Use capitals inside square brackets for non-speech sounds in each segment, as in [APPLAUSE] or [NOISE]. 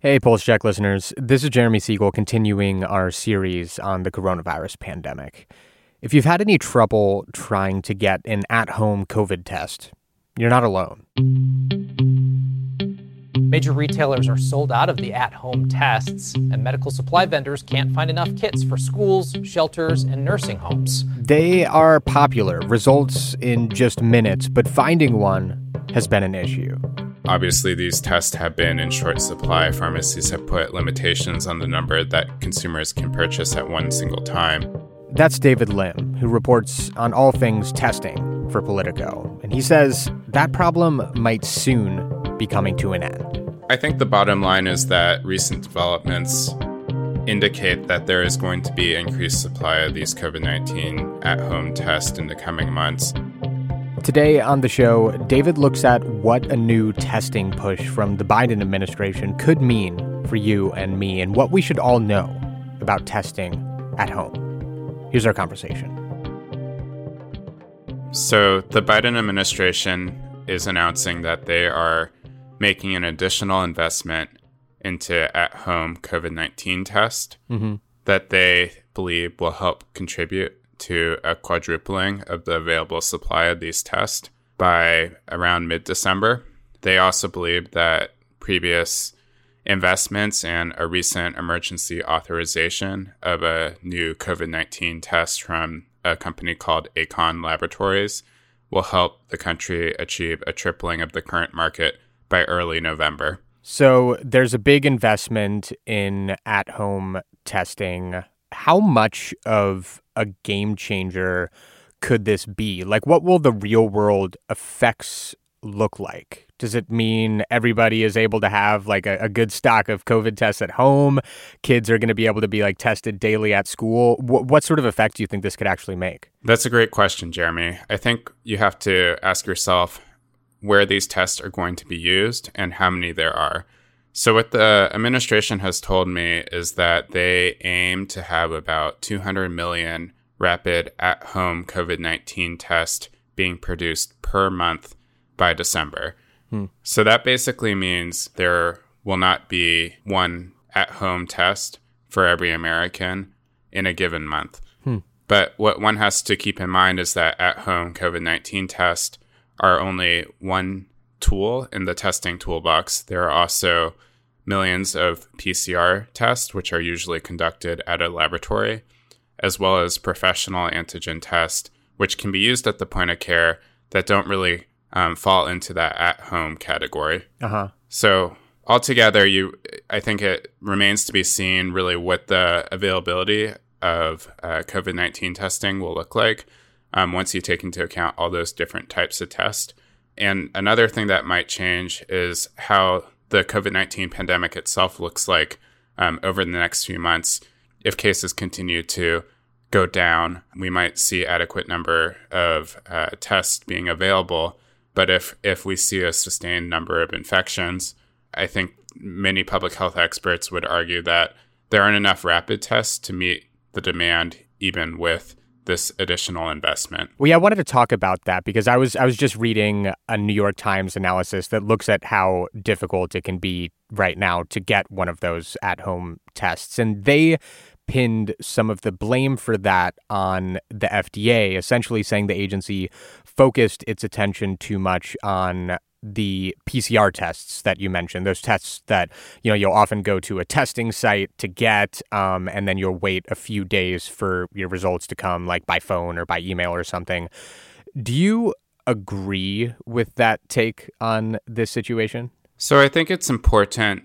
Hey, Pulse Check listeners. This is Jeremy Siegel continuing our series on the coronavirus pandemic. If you've had any trouble trying to get an at home COVID test, you're not alone. Major retailers are sold out of the at home tests, and medical supply vendors can't find enough kits for schools, shelters, and nursing homes. They are popular, results in just minutes, but finding one has been an issue. Obviously, these tests have been in short supply. Pharmacies have put limitations on the number that consumers can purchase at one single time. That's David Lim, who reports on all things testing for Politico. And he says that problem might soon be coming to an end. I think the bottom line is that recent developments indicate that there is going to be increased supply of these COVID 19 at home tests in the coming months. Today on the show, David looks at what a new testing push from the Biden administration could mean for you and me and what we should all know about testing at home. Here's our conversation. So, the Biden administration is announcing that they are making an additional investment into at home COVID 19 test mm-hmm. that they believe will help contribute to a quadrupling of the available supply of these tests by around mid December. They also believe that previous investments and a recent emergency authorization of a new COVID 19 test from a company called Acon Laboratories will help the country achieve a tripling of the current market by early November. So there's a big investment in at home testing. How much of a game changer could this be? Like, what will the real world effects look like? Does it mean everybody is able to have like a, a good stock of COVID tests at home? Kids are going to be able to be like tested daily at school? W- what sort of effect do you think this could actually make? That's a great question, Jeremy. I think you have to ask yourself where these tests are going to be used and how many there are. So, what the administration has told me is that they aim to have about 200 million rapid at home COVID 19 tests being produced per month by December. Hmm. So, that basically means there will not be one at home test for every American in a given month. Hmm. But what one has to keep in mind is that at home COVID 19 tests are only one tool in the testing toolbox. There are also millions of PCR tests, which are usually conducted at a laboratory, as well as professional antigen tests, which can be used at the point of care that don't really um, fall into that at home category. Uh-huh. So, altogether, you, I think it remains to be seen really what the availability of uh, COVID 19 testing will look like um, once you take into account all those different types of tests. And another thing that might change is how the COVID 19 pandemic itself looks like um, over the next few months. If cases continue to go down, we might see adequate number of uh, tests being available. But if, if we see a sustained number of infections, I think many public health experts would argue that there aren't enough rapid tests to meet the demand, even with this additional investment. Well, yeah, I wanted to talk about that because I was I was just reading a New York Times analysis that looks at how difficult it can be right now to get one of those at-home tests, and they pinned some of the blame for that on the FDA, essentially saying the agency focused its attention too much on the PCR tests that you mentioned, those tests that you know you'll often go to a testing site to get, um, and then you'll wait a few days for your results to come, like by phone or by email or something. Do you agree with that take on this situation? So I think it's important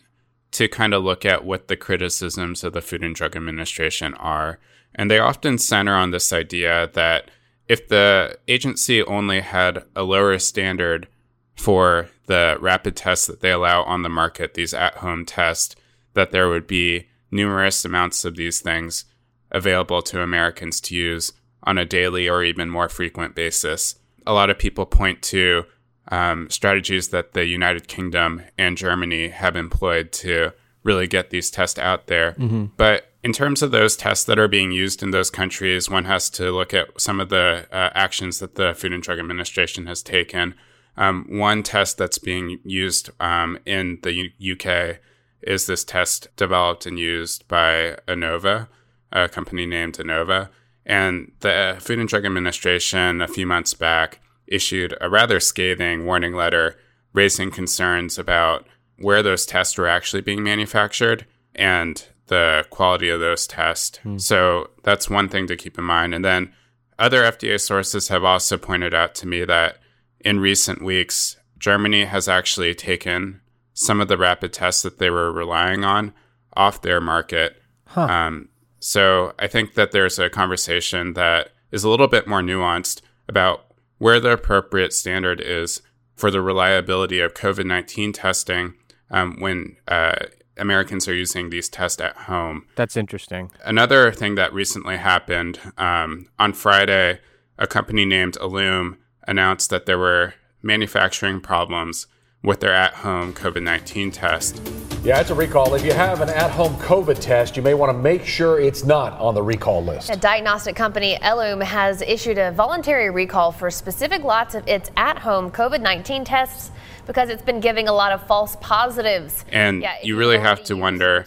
to kind of look at what the criticisms of the Food and Drug Administration are, and they often center on this idea that if the agency only had a lower standard for the rapid tests that they allow on the market, these at home tests, that there would be numerous amounts of these things available to Americans to use on a daily or even more frequent basis. A lot of people point to um, strategies that the United Kingdom and Germany have employed to really get these tests out there. Mm-hmm. But in terms of those tests that are being used in those countries, one has to look at some of the uh, actions that the Food and Drug Administration has taken um, one test that's being used um, in the U- UK is this test developed and used by Innova, a company named Innova. And the Food and Drug Administration, a few months back, issued a rather scathing warning letter raising concerns about where those tests were actually being manufactured and the quality of those tests. Hmm. So that's one thing to keep in mind. And then other FDA sources have also pointed out to me that in recent weeks, Germany has actually taken some of the rapid tests that they were relying on off their market. Huh. Um, so I think that there's a conversation that is a little bit more nuanced about where the appropriate standard is for the reliability of COVID 19 testing um, when uh, Americans are using these tests at home. That's interesting. Another thing that recently happened um, on Friday, a company named Ellume announced that there were manufacturing problems with their at home COVID 19 test. Yeah, it's a recall. If you have an at home COVID test, you may want to make sure it's not on the recall list. A diagnostic company, Ellume, has issued a voluntary recall for specific lots of its at home COVID 19 tests because it's been giving a lot of false positives. And yeah, you really have to wonder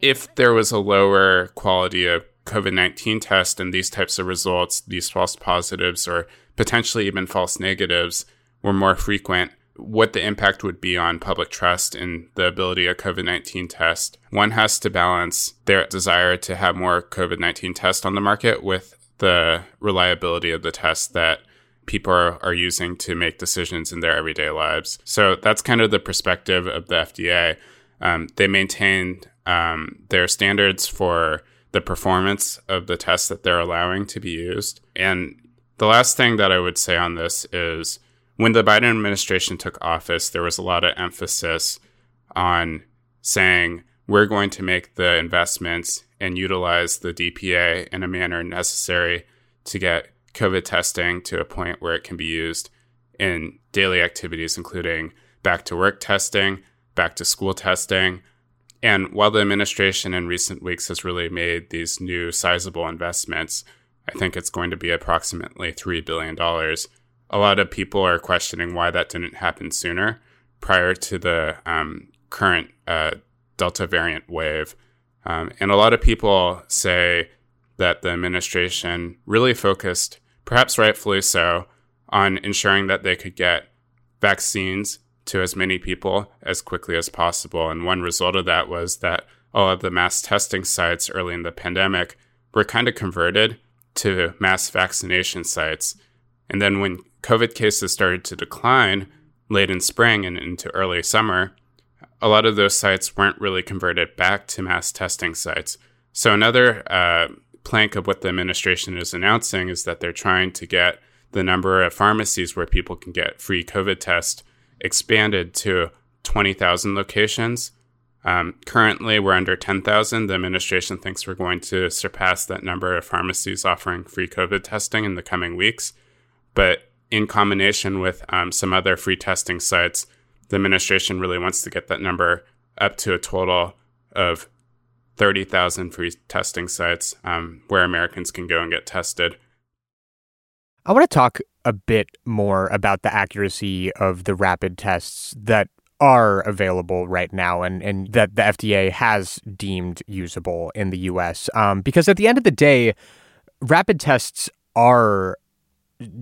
if there was a lower quality of COVID 19 test and these types of results, these false positives, or potentially even false negatives, were more frequent what the impact would be on public trust in the ability of COVID 19 test. One has to balance their desire to have more COVID 19 tests on the market with the reliability of the tests that people are, are using to make decisions in their everyday lives. So that's kind of the perspective of the FDA. Um, they maintained um, their standards for the performance of the tests that they're allowing to be used. And the last thing that I would say on this is when the Biden administration took office, there was a lot of emphasis on saying we're going to make the investments and utilize the DPA in a manner necessary to get COVID testing to a point where it can be used in daily activities, including back to work testing, back to school testing. And while the administration in recent weeks has really made these new sizable investments, I think it's going to be approximately $3 billion a lot of people are questioning why that didn't happen sooner prior to the um, current uh, Delta variant wave. Um, and a lot of people say that the administration really focused, perhaps rightfully so, on ensuring that they could get vaccines to as many people as quickly as possible. And one result of that was that all of the mass testing sites early in the pandemic were kind of converted to mass vaccination sites. And then when COVID cases started to decline late in spring and into early summer, a lot of those sites weren't really converted back to mass testing sites. So, another uh, plank of what the administration is announcing is that they're trying to get the number of pharmacies where people can get free COVID tests expanded to 20,000 locations. Um, currently, we're under 10,000. The administration thinks we're going to surpass that number of pharmacies offering free COVID testing in the coming weeks. But in combination with um, some other free testing sites, the administration really wants to get that number up to a total of 30,000 free testing sites um, where Americans can go and get tested. I want to talk a bit more about the accuracy of the rapid tests that are available right now and, and that the FDA has deemed usable in the US. Um, because at the end of the day, rapid tests are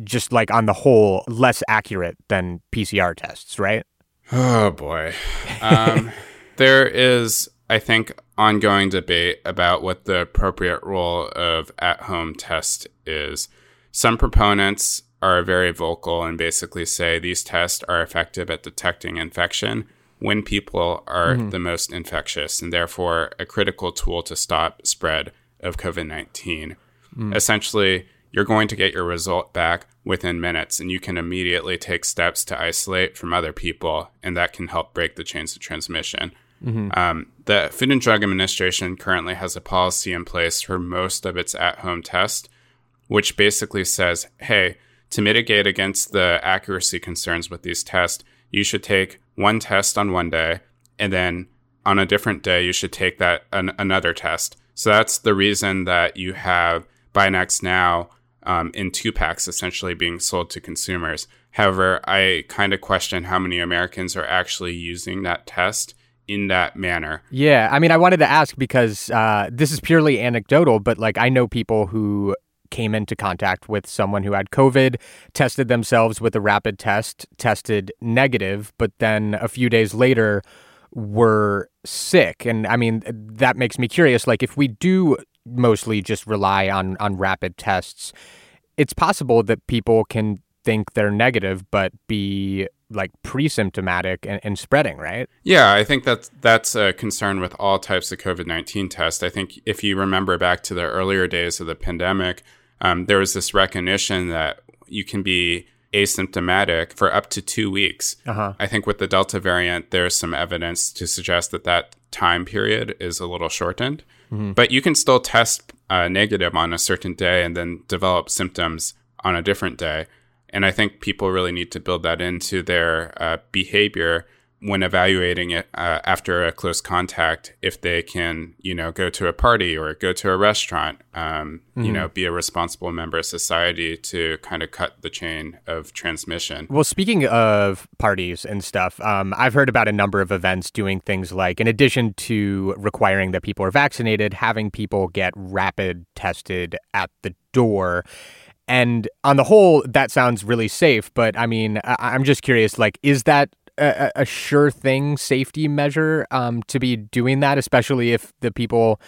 just like on the whole less accurate than PCR tests, right? Oh boy. Um, [LAUGHS] there is, I think, ongoing debate about what the appropriate role of at home test is. Some proponents are very vocal and basically say these tests are effective at detecting infection when people are mm-hmm. the most infectious and therefore a critical tool to stop spread of COVID 19. Mm. Essentially, you're going to get your result back within minutes and you can immediately take steps to isolate from other people and that can help break the chains of transmission mm-hmm. um, the food and drug administration currently has a policy in place for most of its at-home tests which basically says hey to mitigate against the accuracy concerns with these tests you should take one test on one day and then on a different day you should take that an- another test so that's the reason that you have BinaxNOW um, in two packs essentially being sold to consumers. However, I kind of question how many Americans are actually using that test in that manner. Yeah, I mean, I wanted to ask because uh, this is purely anecdotal, but like I know people who came into contact with someone who had COVID, tested themselves with a rapid test, tested negative, but then a few days later were sick. And I mean, that makes me curious. Like, if we do mostly just rely on on rapid tests, it's possible that people can think they're negative but be like pre-symptomatic and, and, spreading, right? Yeah, I think that's that's a concern with all types of COVID nineteen tests. I think if you remember back to the earlier days of the pandemic, um, there was this recognition that you can be asymptomatic for up to two weeks. Uh-huh. I think with the Delta variant, there's some evidence to suggest that that time period is a little shortened. Mm-hmm. But you can still test uh, negative on a certain day and then develop symptoms on a different day. And I think people really need to build that into their uh, behavior when evaluating it uh, after a close contact if they can you know go to a party or go to a restaurant um, mm-hmm. you know be a responsible member of society to kind of cut the chain of transmission well speaking of parties and stuff um, i've heard about a number of events doing things like in addition to requiring that people are vaccinated having people get rapid tested at the door and on the whole, that sounds really safe. But I mean, I- am just curious like, is that a, a sure thing safety measure um, to be doing that, especially if the people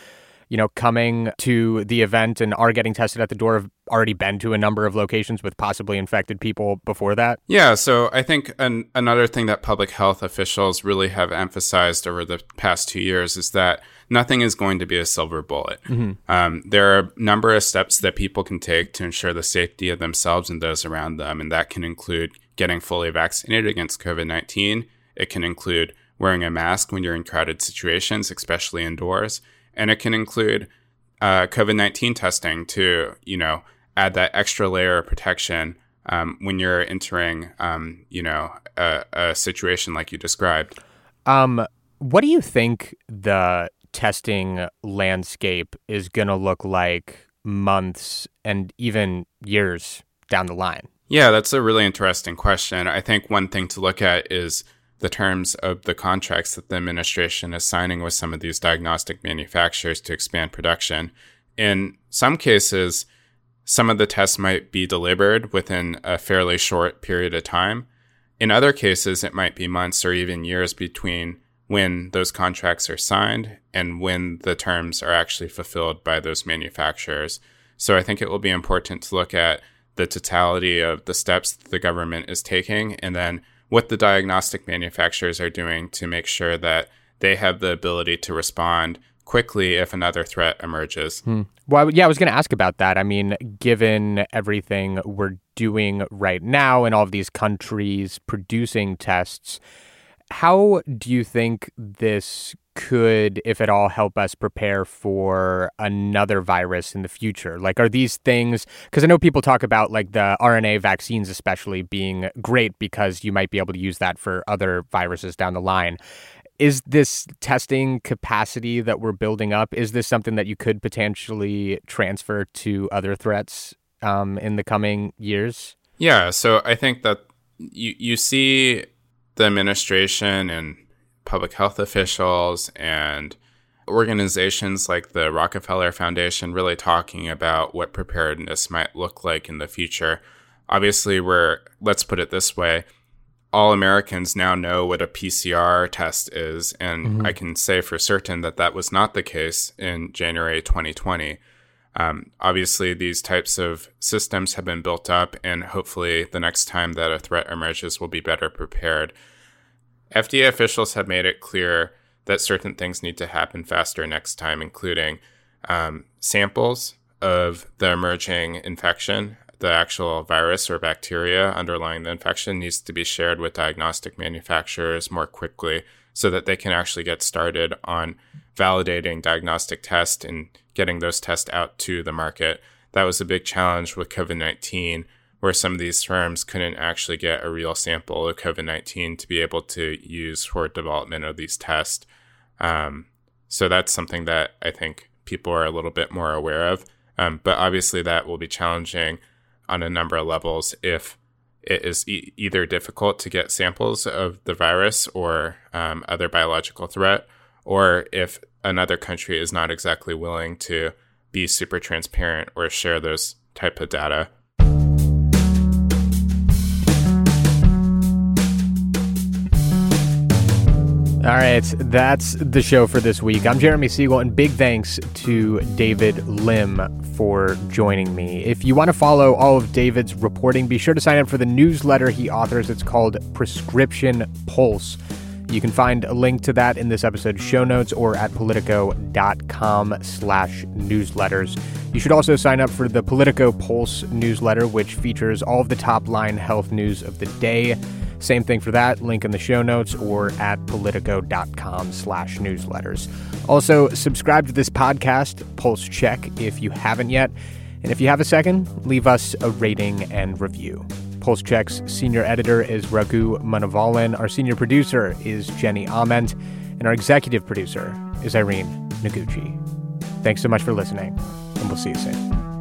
you know, coming to the event and are getting tested at the door have already been to a number of locations with possibly infected people before that? Yeah, so I think an, another thing that public health officials really have emphasized over the past two years is that nothing is going to be a silver bullet. Mm-hmm. Um, there are a number of steps that people can take to ensure the safety of themselves and those around them, and that can include getting fully vaccinated against COVID 19. It can include wearing a mask when you're in crowded situations, especially indoors. And it can include uh, COVID 19 testing to, you know, add that extra layer of protection um, when you're entering, um, you know, a, a, situation like you described. Um, what do you think the testing landscape is going to look like months and even years down the line? Yeah, that's a really interesting question. I think one thing to look at is the terms of the contracts that the administration is signing with some of these diagnostic manufacturers to expand production. In some cases, some of the tests might be delivered within a fairly short period of time. In other cases, it might be months or even years between when those contracts are signed and when the terms are actually fulfilled by those manufacturers. So I think it will be important to look at the totality of the steps the government is taking and then what the diagnostic manufacturers are doing to make sure that they have the ability to respond quickly if another threat emerges. Hmm. Well, yeah, I was going to ask about that. I mean, given everything we're doing right now and all of these countries producing tests, how do you think this could, if at all, help us prepare for another virus in the future? Like, are these things, because I know people talk about like the RNA vaccines, especially being great because you might be able to use that for other viruses down the line. Is this testing capacity that we're building up, is this something that you could potentially transfer to other threats um, in the coming years? Yeah. So I think that you, you see the administration and public health officials and organizations like the Rockefeller Foundation really talking about what preparedness might look like in the future. Obviously, we're, let's put it this way, all Americans now know what a PCR test is. And mm-hmm. I can say for certain that that was not the case in January 2020. Um, obviously, these types of systems have been built up, and hopefully, the next time that a threat emerges, we'll be better prepared. FDA officials have made it clear that certain things need to happen faster next time, including um, samples of the emerging infection, the actual virus or bacteria underlying the infection needs to be shared with diagnostic manufacturers more quickly so that they can actually get started on validating diagnostic tests and getting those tests out to the market. That was a big challenge with COVID 19, where some of these firms couldn't actually get a real sample of COVID 19 to be able to use for development of these tests. Um, so that's something that I think people are a little bit more aware of. Um, but obviously, that will be challenging on a number of levels if it is e- either difficult to get samples of the virus or um, other biological threat, or if another country is not exactly willing to be super transparent or share those type of data. All right, that's the show for this week. I'm Jeremy Siegel, and big thanks to David Lim for joining me. If you want to follow all of David's reporting, be sure to sign up for the newsletter he authors. It's called Prescription Pulse. You can find a link to that in this episode's show notes or at politico.com slash newsletters. You should also sign up for the Politico Pulse newsletter, which features all of the top line health news of the day. Same thing for that, link in the show notes or at politico.com slash newsletters. Also, subscribe to this podcast, Pulse Check, if you haven't yet. And if you have a second, leave us a rating and review. Pulse Check's senior editor is Raghu Manavalan. Our senior producer is Jenny Ament. And our executive producer is Irene Noguchi. Thanks so much for listening, and we'll see you soon.